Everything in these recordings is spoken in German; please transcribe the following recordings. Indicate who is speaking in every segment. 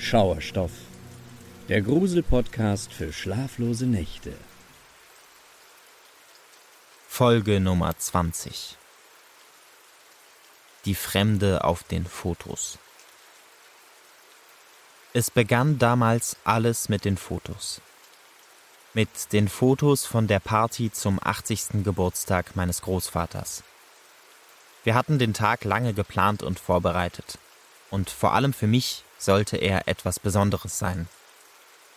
Speaker 1: Schauerstoff, der Grusel-Podcast für schlaflose Nächte.
Speaker 2: Folge Nummer 20 Die Fremde auf den Fotos. Es begann damals alles mit den Fotos. Mit den Fotos von der Party zum 80. Geburtstag meines Großvaters. Wir hatten den Tag lange geplant und vorbereitet. Und vor allem für mich sollte er etwas Besonderes sein.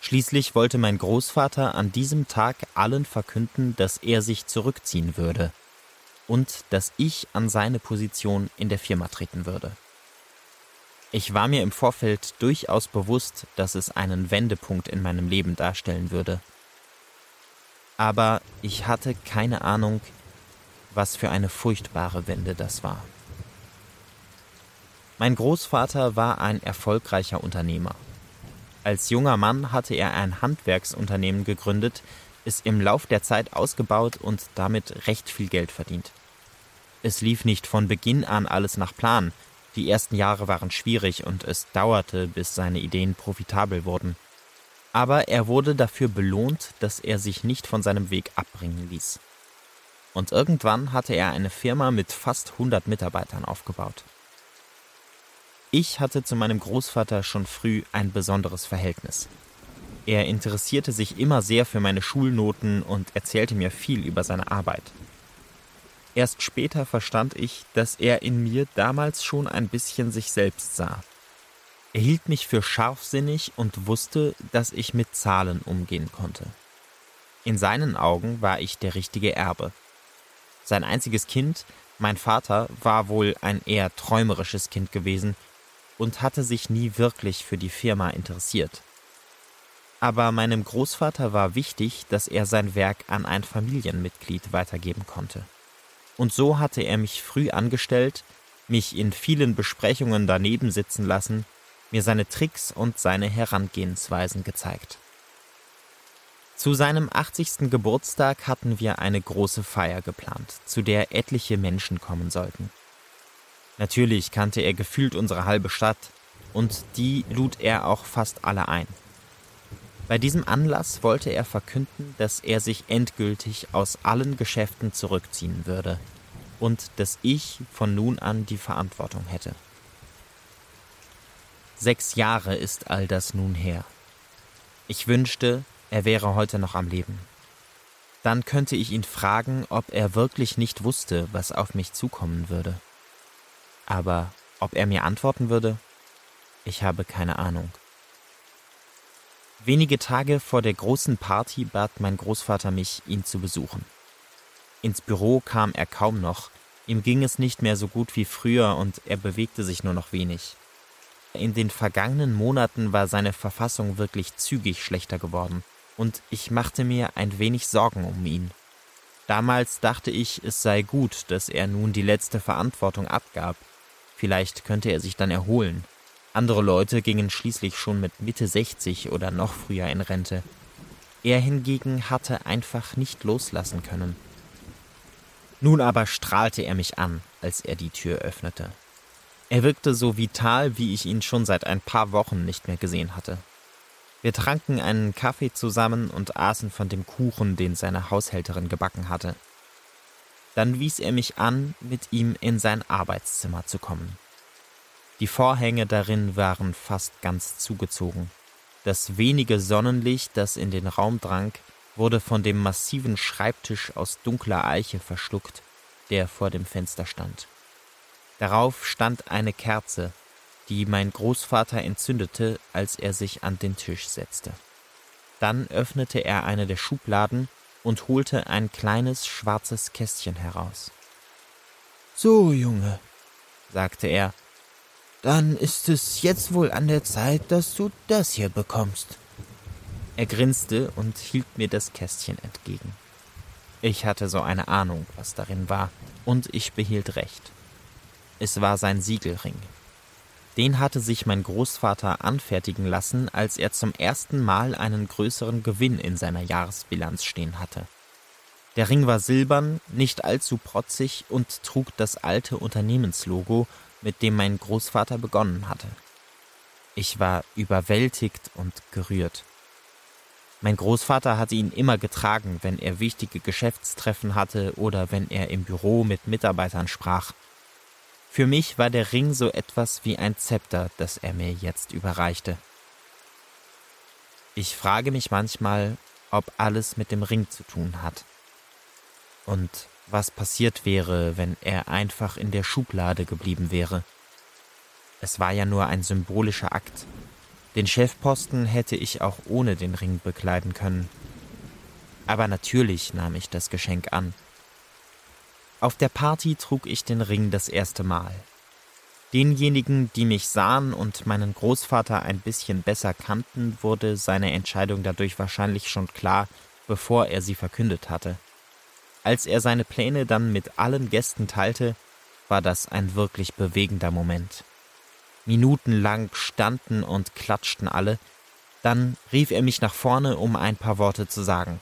Speaker 2: Schließlich wollte mein Großvater an diesem Tag allen verkünden, dass er sich zurückziehen würde und dass ich an seine Position in der Firma treten würde. Ich war mir im Vorfeld durchaus bewusst, dass es einen Wendepunkt in meinem Leben darstellen würde. Aber ich hatte keine Ahnung, was für eine furchtbare Wende das war. Mein Großvater war ein erfolgreicher Unternehmer. Als junger Mann hatte er ein Handwerksunternehmen gegründet, es im Lauf der Zeit ausgebaut und damit recht viel Geld verdient. Es lief nicht von Beginn an alles nach Plan. Die ersten Jahre waren schwierig und es dauerte, bis seine Ideen profitabel wurden. Aber er wurde dafür belohnt, dass er sich nicht von seinem Weg abbringen ließ. Und irgendwann hatte er eine Firma mit fast 100 Mitarbeitern aufgebaut. Ich hatte zu meinem Großvater schon früh ein besonderes Verhältnis. Er interessierte sich immer sehr für meine Schulnoten und erzählte mir viel über seine Arbeit. Erst später verstand ich, dass er in mir damals schon ein bisschen sich selbst sah. Er hielt mich für scharfsinnig und wusste, dass ich mit Zahlen umgehen konnte. In seinen Augen war ich der richtige Erbe. Sein einziges Kind, mein Vater, war wohl ein eher träumerisches Kind gewesen, und hatte sich nie wirklich für die Firma interessiert. Aber meinem Großvater war wichtig, dass er sein Werk an ein Familienmitglied weitergeben konnte. Und so hatte er mich früh angestellt, mich in vielen Besprechungen daneben sitzen lassen, mir seine Tricks und seine Herangehensweisen gezeigt. Zu seinem 80. Geburtstag hatten wir eine große Feier geplant, zu der etliche Menschen kommen sollten. Natürlich kannte er gefühlt unsere halbe Stadt, und die lud er auch fast alle ein. Bei diesem Anlass wollte er verkünden, dass er sich endgültig aus allen Geschäften zurückziehen würde und dass ich von nun an die Verantwortung hätte. Sechs Jahre ist all das nun her. Ich wünschte, er wäre heute noch am Leben. Dann könnte ich ihn fragen, ob er wirklich nicht wusste, was auf mich zukommen würde. Aber ob er mir antworten würde? Ich habe keine Ahnung. Wenige Tage vor der großen Party bat mein Großvater mich, ihn zu besuchen. Ins Büro kam er kaum noch, ihm ging es nicht mehr so gut wie früher und er bewegte sich nur noch wenig. In den vergangenen Monaten war seine Verfassung wirklich zügig schlechter geworden, und ich machte mir ein wenig Sorgen um ihn. Damals dachte ich, es sei gut, dass er nun die letzte Verantwortung abgab, Vielleicht könnte er sich dann erholen. Andere Leute gingen schließlich schon mit Mitte 60 oder noch früher in Rente. Er hingegen hatte einfach nicht loslassen können. Nun aber strahlte er mich an, als er die Tür öffnete. Er wirkte so vital, wie ich ihn schon seit ein paar Wochen nicht mehr gesehen hatte. Wir tranken einen Kaffee zusammen und aßen von dem Kuchen, den seine Haushälterin gebacken hatte. Dann wies er mich an, mit ihm in sein Arbeitszimmer zu kommen. Die Vorhänge darin waren fast ganz zugezogen. Das wenige Sonnenlicht, das in den Raum drang, wurde von dem massiven Schreibtisch aus dunkler Eiche verschluckt, der vor dem Fenster stand. Darauf stand eine Kerze, die mein Großvater entzündete, als er sich an den Tisch setzte. Dann öffnete er eine der Schubladen und holte ein kleines schwarzes Kästchen heraus.
Speaker 3: So, Junge, sagte er, dann ist es jetzt wohl an der Zeit, dass du das hier bekommst.
Speaker 2: Er grinste und hielt mir das Kästchen entgegen. Ich hatte so eine Ahnung, was darin war, und ich behielt recht. Es war sein Siegelring, den hatte sich mein Großvater anfertigen lassen, als er zum ersten Mal einen größeren Gewinn in seiner Jahresbilanz stehen hatte. Der Ring war silbern, nicht allzu protzig und trug das alte Unternehmenslogo, mit dem mein Großvater begonnen hatte. Ich war überwältigt und gerührt. Mein Großvater hatte ihn immer getragen, wenn er wichtige Geschäftstreffen hatte oder wenn er im Büro mit Mitarbeitern sprach. Für mich war der Ring so etwas wie ein Zepter, das er mir jetzt überreichte. Ich frage mich manchmal, ob alles mit dem Ring zu tun hat. Und was passiert wäre, wenn er einfach in der Schublade geblieben wäre. Es war ja nur ein symbolischer Akt. Den Chefposten hätte ich auch ohne den Ring bekleiden können. Aber natürlich nahm ich das Geschenk an. Auf der Party trug ich den Ring das erste Mal. Denjenigen, die mich sahen und meinen Großvater ein bisschen besser kannten, wurde seine Entscheidung dadurch wahrscheinlich schon klar, bevor er sie verkündet hatte. Als er seine Pläne dann mit allen Gästen teilte, war das ein wirklich bewegender Moment. Minutenlang standen und klatschten alle, dann rief er mich nach vorne, um ein paar Worte zu sagen.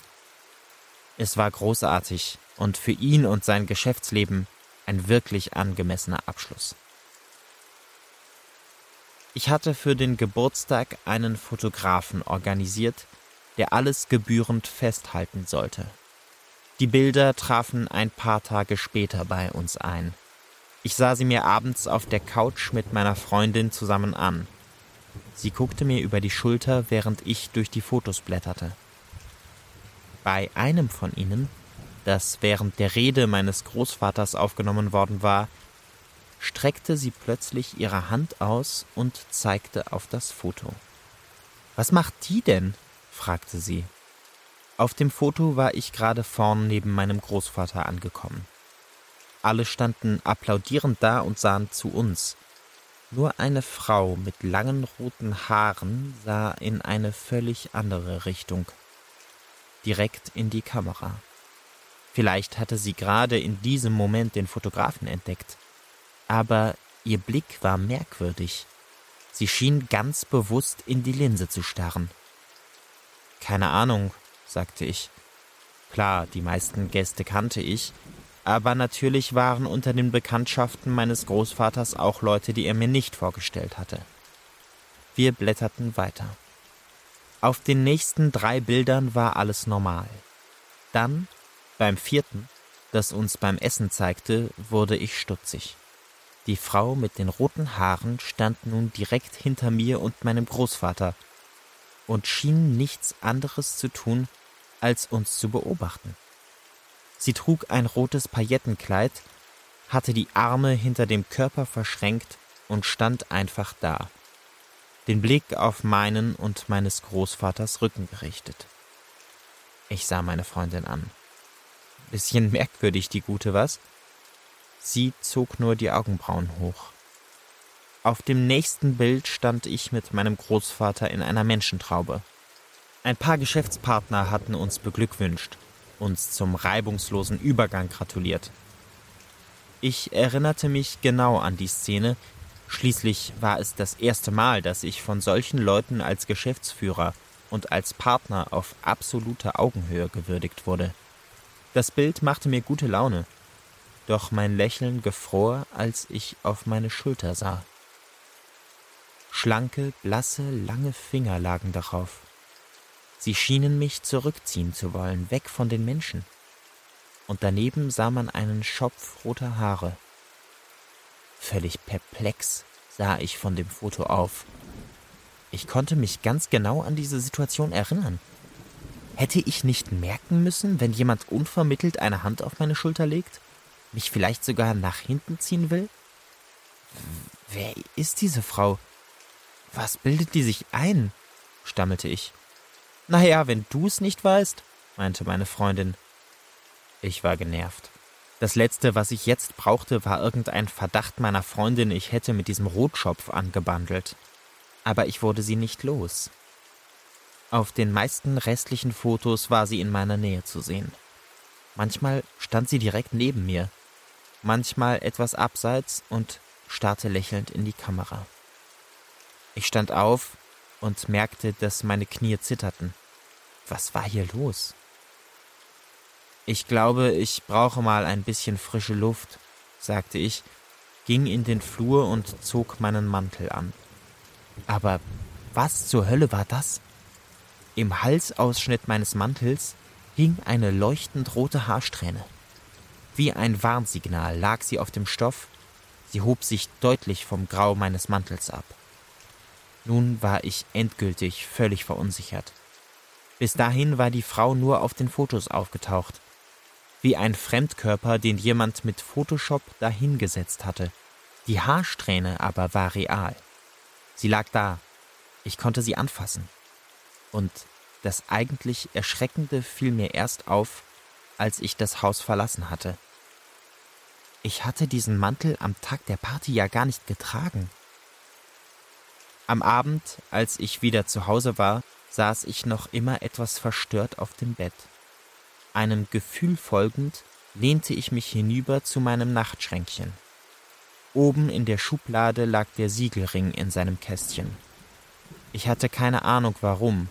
Speaker 2: Es war großartig und für ihn und sein Geschäftsleben ein wirklich angemessener Abschluss. Ich hatte für den Geburtstag einen Fotografen organisiert, der alles gebührend festhalten sollte. Die Bilder trafen ein paar Tage später bei uns ein. Ich sah sie mir abends auf der Couch mit meiner Freundin zusammen an. Sie guckte mir über die Schulter, während ich durch die Fotos blätterte. Bei einem von ihnen, das während der Rede meines Großvaters aufgenommen worden war, streckte sie plötzlich ihre Hand aus und zeigte auf das Foto. Was macht die denn? fragte sie. Auf dem Foto war ich gerade vorn neben meinem Großvater angekommen. Alle standen applaudierend da und sahen zu uns. Nur eine Frau mit langen roten Haaren sah in eine völlig andere Richtung. Direkt in die Kamera. Vielleicht hatte sie gerade in diesem Moment den Fotografen entdeckt aber ihr Blick war merkwürdig. Sie schien ganz bewusst in die Linse zu starren. Keine Ahnung, sagte ich. Klar, die meisten Gäste kannte ich, aber natürlich waren unter den Bekanntschaften meines Großvaters auch Leute, die er mir nicht vorgestellt hatte. Wir blätterten weiter. Auf den nächsten drei Bildern war alles normal. Dann, beim vierten, das uns beim Essen zeigte, wurde ich stutzig. Die Frau mit den roten Haaren stand nun direkt hinter mir und meinem Großvater und schien nichts anderes zu tun, als uns zu beobachten. Sie trug ein rotes Paillettenkleid, hatte die Arme hinter dem Körper verschränkt und stand einfach da, den Blick auf meinen und meines Großvaters Rücken gerichtet. Ich sah meine Freundin an. Bisschen merkwürdig, die Gute, was? Sie zog nur die Augenbrauen hoch. Auf dem nächsten Bild stand ich mit meinem Großvater in einer Menschentraube. Ein paar Geschäftspartner hatten uns beglückwünscht, uns zum reibungslosen Übergang gratuliert. Ich erinnerte mich genau an die Szene, schließlich war es das erste Mal, dass ich von solchen Leuten als Geschäftsführer und als Partner auf absolute Augenhöhe gewürdigt wurde. Das Bild machte mir gute Laune, doch mein Lächeln gefror, als ich auf meine Schulter sah. Schlanke, blasse, lange Finger lagen darauf. Sie schienen mich zurückziehen zu wollen, weg von den Menschen. Und daneben sah man einen Schopf roter Haare. Völlig perplex sah ich von dem Foto auf. Ich konnte mich ganz genau an diese Situation erinnern. Hätte ich nicht merken müssen, wenn jemand unvermittelt eine Hand auf meine Schulter legt? mich vielleicht sogar nach hinten ziehen will? Wer ist diese Frau? Was bildet die sich ein? stammelte ich. Naja, wenn du es nicht weißt, meinte meine Freundin. Ich war genervt. Das Letzte, was ich jetzt brauchte, war irgendein Verdacht meiner Freundin, ich hätte mit diesem Rotschopf angebandelt. Aber ich wurde sie nicht los. Auf den meisten restlichen Fotos war sie in meiner Nähe zu sehen. Manchmal stand sie direkt neben mir, manchmal etwas abseits und starrte lächelnd in die Kamera. Ich stand auf und merkte, dass meine Knie zitterten. Was war hier los? Ich glaube, ich brauche mal ein bisschen frische Luft, sagte ich, ging in den Flur und zog meinen Mantel an. Aber was zur Hölle war das? Im Halsausschnitt meines Mantels hing eine leuchtend rote Haarsträhne. Wie ein Warnsignal lag sie auf dem Stoff, sie hob sich deutlich vom Grau meines Mantels ab. Nun war ich endgültig völlig verunsichert. Bis dahin war die Frau nur auf den Fotos aufgetaucht, wie ein Fremdkörper, den jemand mit Photoshop dahingesetzt hatte. Die Haarsträhne aber war real. Sie lag da, ich konnte sie anfassen. Und das eigentlich Erschreckende fiel mir erst auf, als ich das Haus verlassen hatte. Ich hatte diesen Mantel am Tag der Party ja gar nicht getragen. Am Abend, als ich wieder zu Hause war, saß ich noch immer etwas verstört auf dem Bett. Einem Gefühl folgend lehnte ich mich hinüber zu meinem Nachtschränkchen. Oben in der Schublade lag der Siegelring in seinem Kästchen. Ich hatte keine Ahnung warum.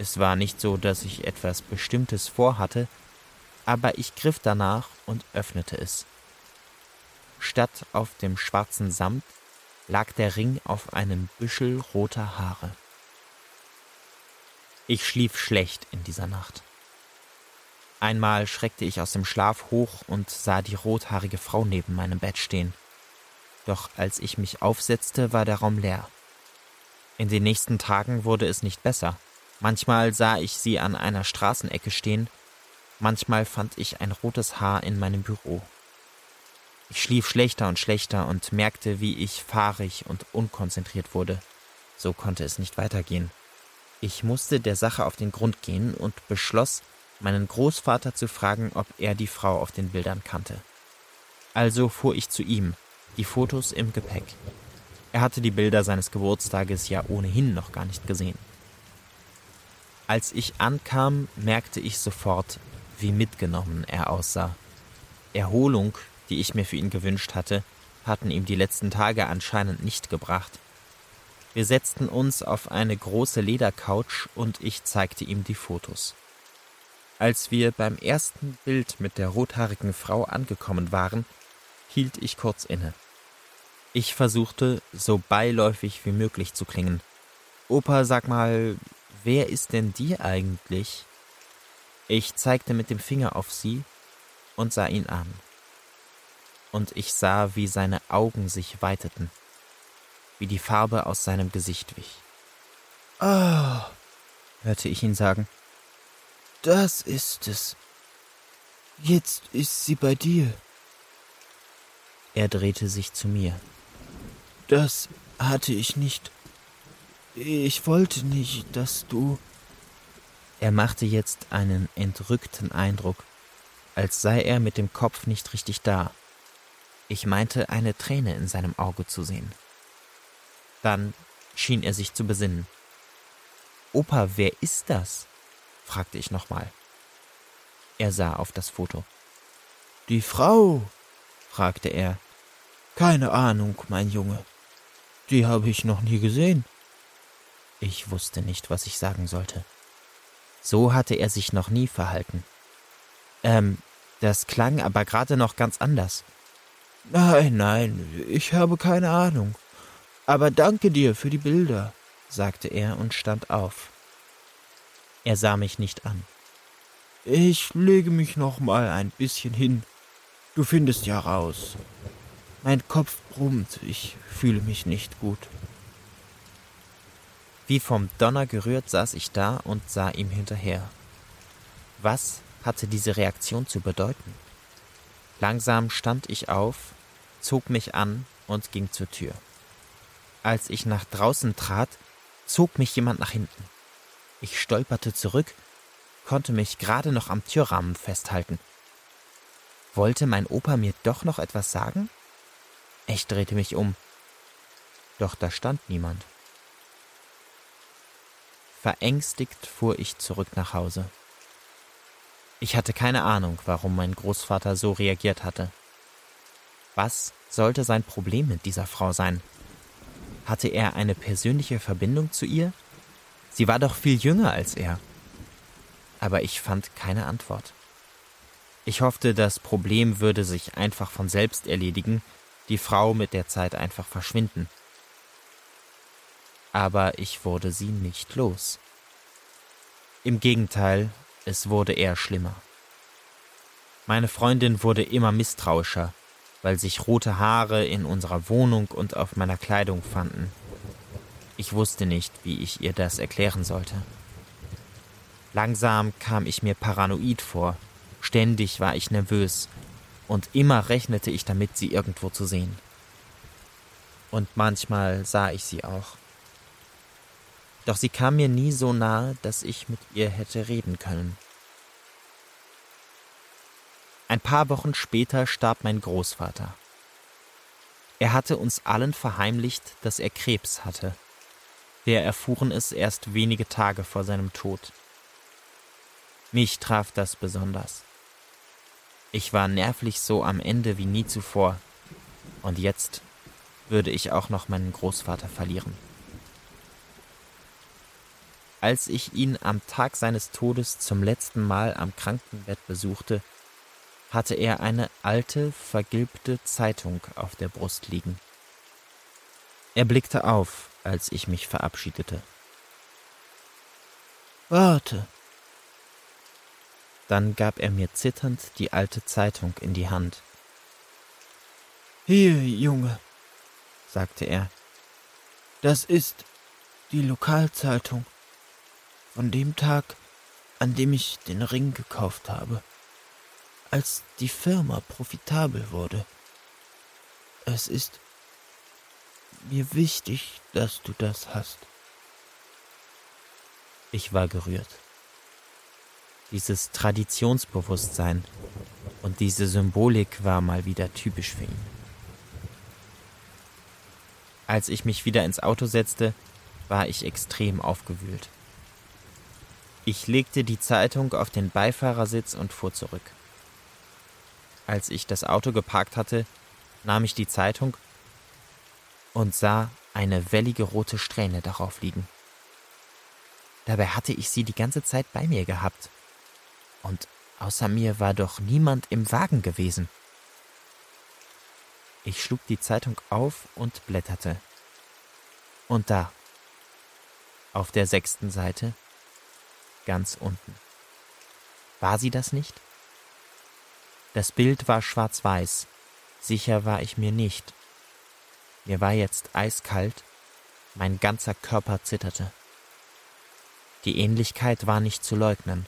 Speaker 2: Es war nicht so, dass ich etwas Bestimmtes vorhatte, aber ich griff danach und öffnete es. Statt auf dem schwarzen Samt lag der Ring auf einem Büschel roter Haare. Ich schlief schlecht in dieser Nacht. Einmal schreckte ich aus dem Schlaf hoch und sah die rothaarige Frau neben meinem Bett stehen. Doch als ich mich aufsetzte, war der Raum leer. In den nächsten Tagen wurde es nicht besser. Manchmal sah ich sie an einer Straßenecke stehen, manchmal fand ich ein rotes Haar in meinem Büro. Ich schlief schlechter und schlechter und merkte, wie ich fahrig und unkonzentriert wurde. So konnte es nicht weitergehen. Ich musste der Sache auf den Grund gehen und beschloss, meinen Großvater zu fragen, ob er die Frau auf den Bildern kannte. Also fuhr ich zu ihm, die Fotos im Gepäck. Er hatte die Bilder seines Geburtstages ja ohnehin noch gar nicht gesehen. Als ich ankam, merkte ich sofort, wie mitgenommen er aussah. Erholung, die ich mir für ihn gewünscht hatte, hatten ihm die letzten Tage anscheinend nicht gebracht. Wir setzten uns auf eine große Ledercouch und ich zeigte ihm die Fotos. Als wir beim ersten Bild mit der rothaarigen Frau angekommen waren, hielt ich kurz inne. Ich versuchte, so beiläufig wie möglich zu klingen. Opa, sag mal, wer ist denn die eigentlich? Ich zeigte mit dem Finger auf sie und sah ihn an. Und ich sah, wie seine Augen sich weiteten, wie die Farbe aus seinem Gesicht wich.
Speaker 3: Ah, oh, hörte ich ihn sagen. Das ist es. Jetzt ist sie bei dir.
Speaker 2: Er drehte sich zu mir.
Speaker 3: Das hatte ich nicht. Ich wollte nicht, dass du.
Speaker 2: Er machte jetzt einen entrückten Eindruck, als sei er mit dem Kopf nicht richtig da. Ich meinte, eine Träne in seinem Auge zu sehen. Dann schien er sich zu besinnen. Opa, wer ist das? fragte ich nochmal. Er sah auf das Foto.
Speaker 3: Die Frau, fragte er. Keine Ahnung, mein Junge. Die habe ich noch nie gesehen.
Speaker 2: Ich wusste nicht, was ich sagen sollte. So hatte er sich noch nie verhalten. Ähm, das klang aber gerade noch ganz anders.
Speaker 3: Nein, nein, ich habe keine Ahnung. Aber danke dir für die Bilder, sagte er und stand auf.
Speaker 2: Er sah mich nicht an.
Speaker 3: Ich lege mich noch mal ein bisschen hin. Du findest ja raus. Mein Kopf brummt, ich fühle mich nicht gut.
Speaker 2: Wie vom Donner gerührt saß ich da und sah ihm hinterher. Was hatte diese Reaktion zu bedeuten? Langsam stand ich auf, zog mich an und ging zur Tür. Als ich nach draußen trat, zog mich jemand nach hinten. Ich stolperte zurück, konnte mich gerade noch am Türrahmen festhalten. Wollte mein Opa mir doch noch etwas sagen? Ich drehte mich um. Doch da stand niemand. Verängstigt fuhr ich zurück nach Hause. Ich hatte keine Ahnung, warum mein Großvater so reagiert hatte. Was sollte sein Problem mit dieser Frau sein? Hatte er eine persönliche Verbindung zu ihr? Sie war doch viel jünger als er. Aber ich fand keine Antwort. Ich hoffte, das Problem würde sich einfach von selbst erledigen die Frau mit der Zeit einfach verschwinden. Aber ich wurde sie nicht los. Im Gegenteil, es wurde eher schlimmer. Meine Freundin wurde immer misstrauischer, weil sich rote Haare in unserer Wohnung und auf meiner Kleidung fanden. Ich wusste nicht, wie ich ihr das erklären sollte. Langsam kam ich mir paranoid vor, ständig war ich nervös und immer rechnete ich damit, sie irgendwo zu sehen. Und manchmal sah ich sie auch. Doch sie kam mir nie so nahe, dass ich mit ihr hätte reden können. Ein paar Wochen später starb mein Großvater. Er hatte uns allen verheimlicht, dass er Krebs hatte. Wir erfuhren es erst wenige Tage vor seinem Tod. Mich traf das besonders. Ich war nervlich so am Ende wie nie zuvor, und jetzt würde ich auch noch meinen Großvater verlieren. Als ich ihn am Tag seines Todes zum letzten Mal am Krankenbett besuchte, hatte er eine alte, vergilbte Zeitung auf der Brust liegen. Er blickte auf, als ich mich verabschiedete.
Speaker 3: Warte.
Speaker 2: Dann gab er mir zitternd die alte Zeitung in die Hand.
Speaker 3: Hier, Junge,
Speaker 2: sagte er.
Speaker 3: Das ist die Lokalzeitung von dem Tag, an dem ich den Ring gekauft habe als die Firma profitabel wurde. Es ist mir wichtig, dass du das hast.
Speaker 2: Ich war gerührt. Dieses Traditionsbewusstsein und diese Symbolik war mal wieder typisch für ihn. Als ich mich wieder ins Auto setzte, war ich extrem aufgewühlt. Ich legte die Zeitung auf den Beifahrersitz und fuhr zurück. Als ich das Auto geparkt hatte, nahm ich die Zeitung und sah eine wellige rote Strähne darauf liegen. Dabei hatte ich sie die ganze Zeit bei mir gehabt. Und außer mir war doch niemand im Wagen gewesen. Ich schlug die Zeitung auf und blätterte. Und da, auf der sechsten Seite, ganz unten. War sie das nicht? Das Bild war schwarz-weiß. Sicher war ich mir nicht. Mir war jetzt eiskalt, mein ganzer Körper zitterte. Die Ähnlichkeit war nicht zu leugnen.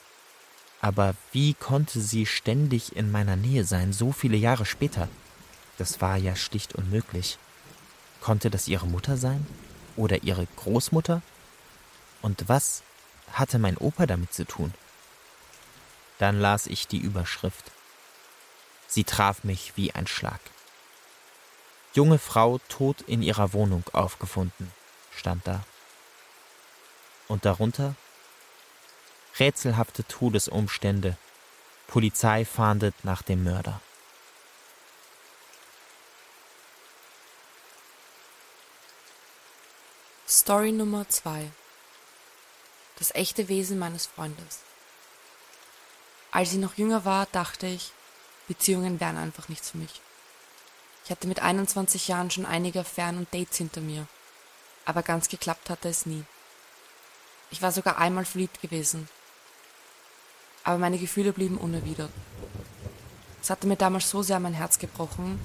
Speaker 2: Aber wie konnte sie ständig in meiner Nähe sein, so viele Jahre später? Das war ja schlicht unmöglich. Konnte das ihre Mutter sein? Oder ihre Großmutter? Und was hatte mein Opa damit zu tun? Dann las ich die Überschrift. Sie traf mich wie ein Schlag. Junge Frau tot in ihrer Wohnung aufgefunden, stand da. Und darunter rätselhafte Todesumstände. Polizei fahndet nach dem Mörder.
Speaker 4: Story Nummer 2 Das echte Wesen meines Freundes. Als ich noch jünger war, dachte ich, Beziehungen wären einfach nichts für mich. Ich hatte mit 21 Jahren schon einige Affären und Dates hinter mir, aber ganz geklappt hatte es nie. Ich war sogar einmal verliebt gewesen, aber meine Gefühle blieben unerwidert. Es hatte mir damals so sehr mein Herz gebrochen,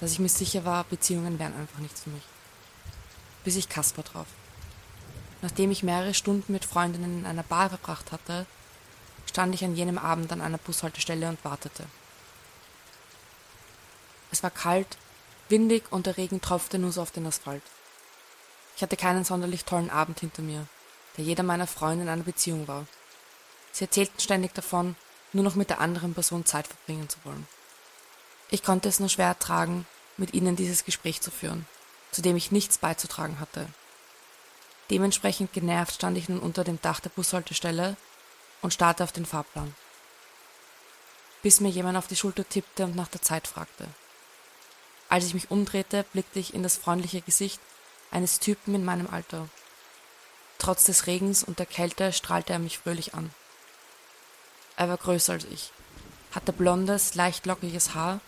Speaker 4: dass ich mir sicher war, Beziehungen wären einfach nichts für mich. Bis ich Kasper traf. Nachdem ich mehrere Stunden mit Freundinnen in einer Bar verbracht hatte, stand ich an jenem Abend an einer Bushaltestelle und wartete. Es war kalt, windig und der Regen tropfte nur so auf den Asphalt. Ich hatte keinen sonderlich tollen Abend hinter mir, da jeder meiner Freunde in einer Beziehung war. Sie erzählten ständig davon, nur noch mit der anderen Person Zeit verbringen zu wollen. Ich konnte es nur schwer ertragen, mit ihnen dieses Gespräch zu führen, zu dem ich nichts beizutragen hatte. Dementsprechend genervt stand ich nun unter dem Dach der Bushaltestelle und starrte auf den Fahrplan. Bis mir jemand auf die Schulter tippte und nach der Zeit fragte. Als ich mich umdrehte, blickte ich in das freundliche Gesicht eines Typen in meinem Alter. Trotz des Regens und der Kälte strahlte er mich fröhlich an. Er war größer als ich, hatte blondes, leicht lockiges Haar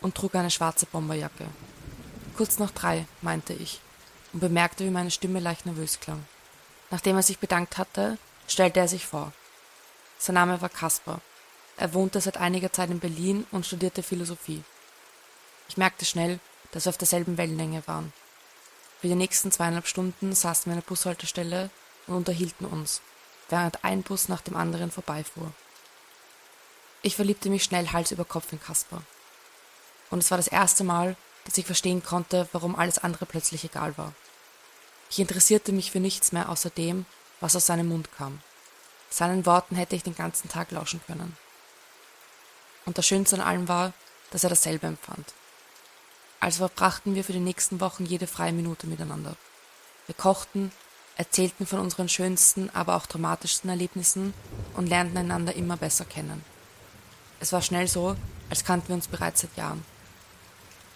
Speaker 4: und trug eine schwarze Bomberjacke. Kurz nach drei, meinte ich. Und bemerkte, wie meine Stimme leicht nervös klang. Nachdem er sich bedankt hatte, stellte er sich vor. Sein Name war Kaspar. Er wohnte seit einiger Zeit in Berlin und studierte Philosophie. Ich merkte schnell, dass wir auf derselben Wellenlänge waren. Für die nächsten zweieinhalb Stunden saßen wir an der Bushaltestelle und unterhielten uns, während ein Bus nach dem anderen vorbeifuhr. Ich verliebte mich schnell Hals über Kopf in Kaspar. Und es war das erste Mal, dass ich verstehen konnte, warum alles andere plötzlich egal war. Ich interessierte mich für nichts mehr außer dem, was aus seinem Mund kam. Seinen Worten hätte ich den ganzen Tag lauschen können. Und das Schönste an allem war, dass er dasselbe empfand. Also verbrachten wir für die nächsten Wochen jede freie Minute miteinander. Wir kochten, erzählten von unseren schönsten, aber auch dramatischsten Erlebnissen und lernten einander immer besser kennen. Es war schnell so, als kannten wir uns bereits seit Jahren.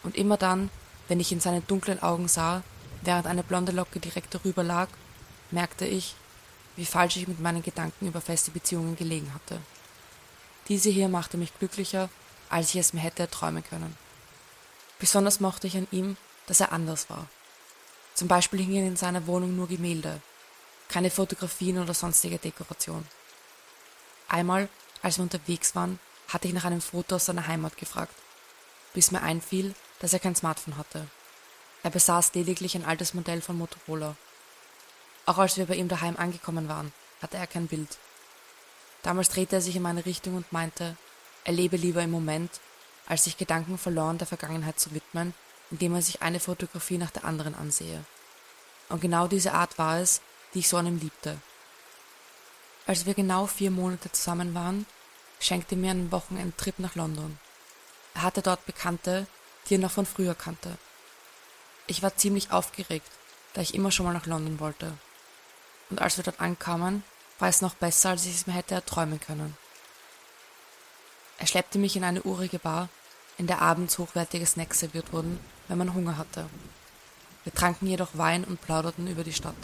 Speaker 4: Und immer dann, wenn ich in seine dunklen Augen sah, während eine blonde Locke direkt darüber lag, merkte ich, wie falsch ich mit meinen Gedanken über feste Beziehungen gelegen hatte. Diese hier machte mich glücklicher, als ich es mir hätte erträumen können. Besonders mochte ich an ihm, dass er anders war. Zum Beispiel hingen in seiner Wohnung nur Gemälde, keine Fotografien oder sonstige Dekoration. Einmal, als wir unterwegs waren, hatte ich nach einem Foto aus seiner Heimat gefragt, bis mir einfiel, dass er kein Smartphone hatte. Er besaß lediglich ein altes Modell von Motorola. Auch als wir bei ihm daheim angekommen waren, hatte er kein Bild. Damals drehte er sich in meine Richtung und meinte, er lebe lieber im Moment, als sich Gedanken verloren der Vergangenheit zu widmen, indem er sich eine Fotografie nach der anderen ansehe. Und genau diese Art war es, die ich so an ihm liebte. Als wir genau vier Monate zusammen waren, schenkte mir einen Wochenendtrip nach London. Er hatte dort Bekannte, die er noch von früher kannte. Ich war ziemlich aufgeregt, da ich immer schon mal nach London wollte. Und als wir dort ankamen, war es noch besser, als ich es mir hätte erträumen können. Er schleppte mich in eine urige Bar, in der abends hochwertige Snacks serviert wurden, wenn man Hunger hatte. Wir tranken jedoch Wein und plauderten über die Stadt.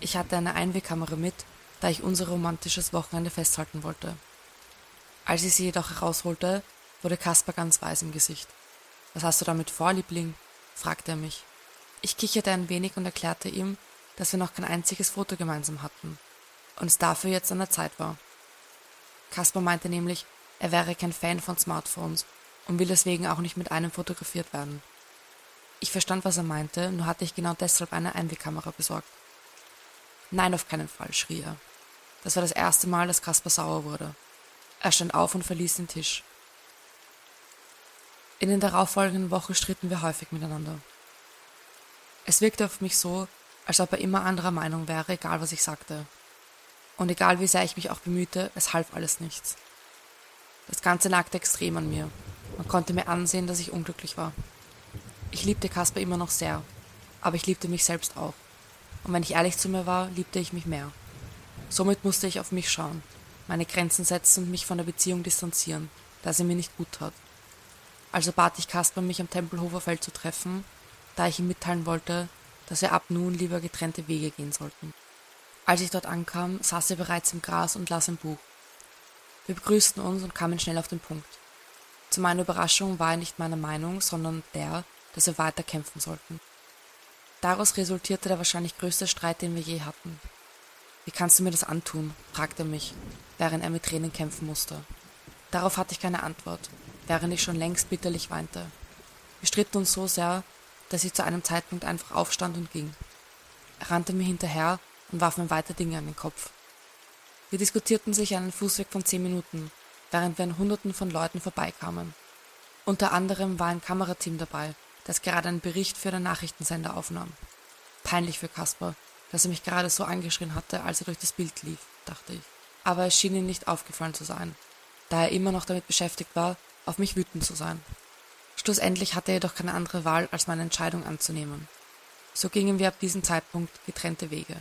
Speaker 4: Ich hatte eine Einwegkamera mit, da ich unser romantisches Wochenende festhalten wollte. Als ich sie jedoch herausholte, wurde Kaspar ganz weiß im Gesicht. Was hast du damit vor, Liebling? fragte er mich. Ich kicherte ein wenig und erklärte ihm, dass wir noch kein einziges Foto gemeinsam hatten und es dafür jetzt an der Zeit war. Kaspar meinte nämlich, er wäre kein Fan von Smartphones und will deswegen auch nicht mit einem fotografiert werden. Ich verstand, was er meinte, nur hatte ich genau deshalb eine Einwegkamera besorgt. Nein, auf keinen Fall, schrie er. Das war das erste Mal, dass Kaspar sauer wurde. Er stand auf und verließ den Tisch. In den darauffolgenden Wochen stritten wir häufig miteinander. Es wirkte auf mich so, als ob er immer anderer Meinung wäre, egal was ich sagte. Und egal wie sehr ich mich auch bemühte, es half alles nichts. Das Ganze nagte extrem an mir. Man konnte mir ansehen, dass ich unglücklich war. Ich liebte Kasper immer noch sehr, aber ich liebte mich selbst auch. Und wenn ich ehrlich zu mir war, liebte ich mich mehr. Somit musste ich auf mich schauen, meine Grenzen setzen und mich von der Beziehung distanzieren, da sie mir nicht gut tat. Also bat ich Kasper, mich am Tempelhofer Feld zu treffen, da ich ihm mitteilen wollte, dass wir ab nun lieber getrennte Wege gehen sollten. Als ich dort ankam, saß er bereits im Gras und las ein Buch. Wir begrüßten uns und kamen schnell auf den Punkt. Zu meiner Überraschung war er nicht meiner Meinung, sondern der, dass wir weiter kämpfen sollten. Daraus resultierte der wahrscheinlich größte Streit, den wir je hatten. Wie kannst du mir das antun? fragte er mich, während er mit Tränen kämpfen musste. Darauf hatte ich keine Antwort, während ich schon längst bitterlich weinte. Wir stritten uns so sehr, dass ich zu einem Zeitpunkt einfach aufstand und ging. Er rannte mir hinterher und warf mir weiter Dinge an den Kopf. Wir diskutierten sich einen Fußweg von zehn Minuten, während wir an Hunderten von Leuten vorbeikamen. Unter anderem war ein Kamerateam dabei, das gerade einen Bericht für den Nachrichtensender aufnahm. Peinlich für Kasper, dass er mich gerade so angeschrien hatte, als er durch das Bild lief, dachte ich. Aber es schien ihm nicht aufgefallen zu sein, da er immer noch damit beschäftigt war, auf mich wütend zu sein. Schlussendlich hatte er jedoch keine andere Wahl, als meine Entscheidung anzunehmen. So gingen wir ab diesem Zeitpunkt getrennte Wege.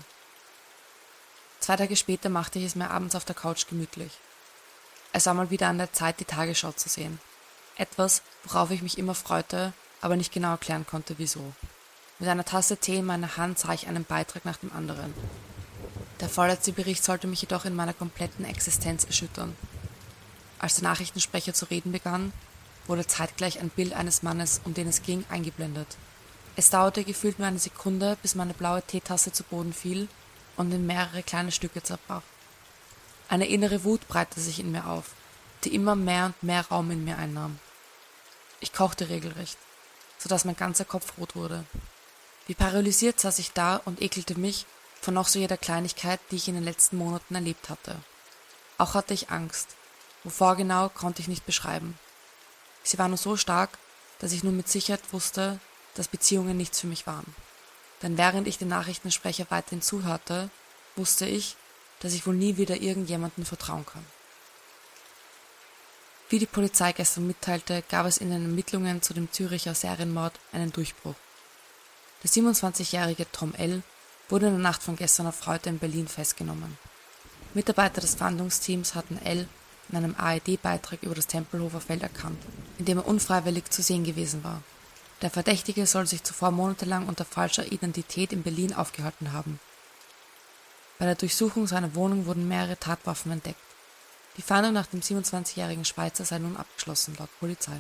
Speaker 4: Zwei Tage später machte ich es mir abends auf der Couch gemütlich. Es war mal wieder an der Zeit, die Tagesschau zu sehen. Etwas, worauf ich mich immer freute, aber nicht genau erklären konnte, wieso. Mit einer Tasse Tee in meiner Hand sah ich einen Beitrag nach dem anderen. Der vorletzte Bericht sollte mich jedoch in meiner kompletten Existenz erschüttern. Als der Nachrichtensprecher zu reden begann, wurde zeitgleich ein Bild eines Mannes, um den es ging, eingeblendet. Es dauerte gefühlt nur eine Sekunde, bis meine blaue Teetasse zu Boden fiel und in mehrere kleine Stücke zerbrach. Eine innere Wut breitete sich in mir auf, die immer mehr und mehr Raum in mir einnahm. Ich kochte regelrecht, so dass mein ganzer Kopf rot wurde. Wie paralysiert saß ich da und ekelte mich von noch so jeder Kleinigkeit, die ich in den letzten Monaten erlebt hatte. Auch hatte ich Angst. Wovor genau, konnte ich nicht beschreiben. Sie war nur so stark, dass ich nun mit Sicherheit wusste, dass Beziehungen nichts für mich waren. Denn während ich den Nachrichtensprecher weiterhin zuhörte, wusste ich, dass ich wohl nie wieder irgendjemandem vertrauen kann. Wie die Polizei gestern mitteilte, gab es in den Ermittlungen zu dem Züricher Serienmord einen Durchbruch. Der 27-jährige Tom L. wurde in der Nacht von gestern auf heute in Berlin festgenommen. Mitarbeiter des Fahndungsteams hatten L. in einem ARD-Beitrag über das Tempelhofer Feld erkannt, in dem er unfreiwillig zu sehen gewesen war. Der Verdächtige soll sich zuvor monatelang unter falscher Identität in Berlin aufgehalten haben. Bei der Durchsuchung seiner Wohnung wurden mehrere Tatwaffen entdeckt. Die Fahndung nach dem 27-jährigen Schweizer sei nun abgeschlossen, laut Polizei